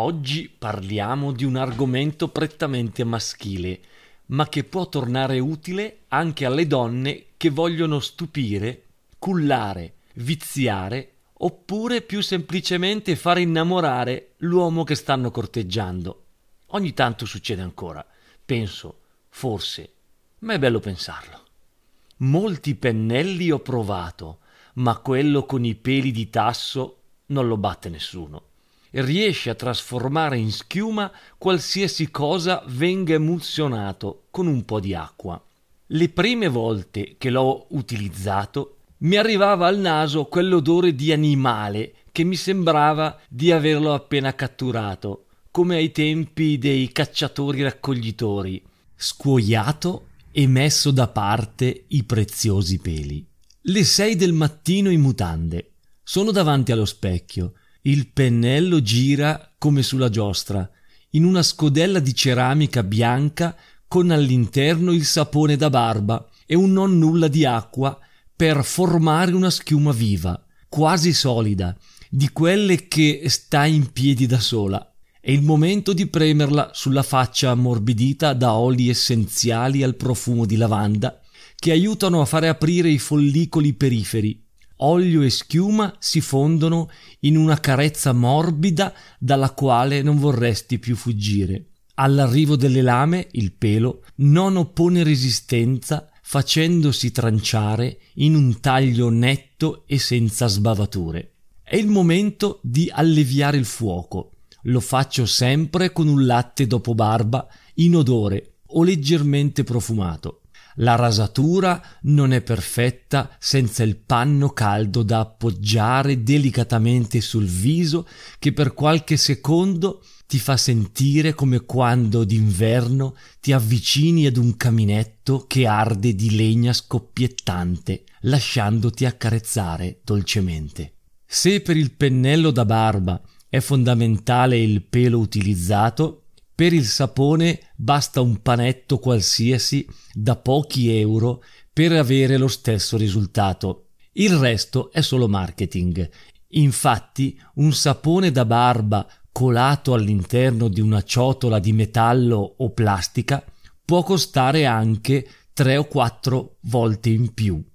Oggi parliamo di un argomento prettamente maschile, ma che può tornare utile anche alle donne che vogliono stupire, cullare, viziare oppure più semplicemente far innamorare l'uomo che stanno corteggiando. Ogni tanto succede ancora. Penso, forse, ma è bello pensarlo. Molti pennelli ho provato, ma quello con i peli di tasso non lo batte nessuno riesce a trasformare in schiuma qualsiasi cosa venga emulsionato con un po' di acqua. Le prime volte che l'ho utilizzato mi arrivava al naso quell'odore di animale che mi sembrava di averlo appena catturato, come ai tempi dei cacciatori raccoglitori, scuoiato e messo da parte i preziosi peli. Le sei del mattino in mutande. Sono davanti allo specchio il pennello gira come sulla giostra, in una scodella di ceramica bianca con all'interno il sapone da barba e un non nulla di acqua per formare una schiuma viva, quasi solida, di quelle che sta in piedi da sola. È il momento di premerla sulla faccia ammorbidita da oli essenziali al profumo di lavanda che aiutano a fare aprire i follicoli periferi olio e schiuma si fondono in una carezza morbida dalla quale non vorresti più fuggire. All'arrivo delle lame il pelo non oppone resistenza facendosi tranciare in un taglio netto e senza sbavature. È il momento di alleviare il fuoco. Lo faccio sempre con un latte dopo barba inodore o leggermente profumato. La rasatura non è perfetta senza il panno caldo da appoggiare delicatamente sul viso che per qualche secondo ti fa sentire come quando d'inverno ti avvicini ad un caminetto che arde di legna scoppiettante, lasciandoti accarezzare dolcemente. Se per il pennello da barba è fondamentale il pelo utilizzato, per il sapone basta un panetto qualsiasi da pochi euro per avere lo stesso risultato. Il resto è solo marketing. Infatti, un sapone da barba colato all'interno di una ciotola di metallo o plastica può costare anche 3 o 4 volte in più.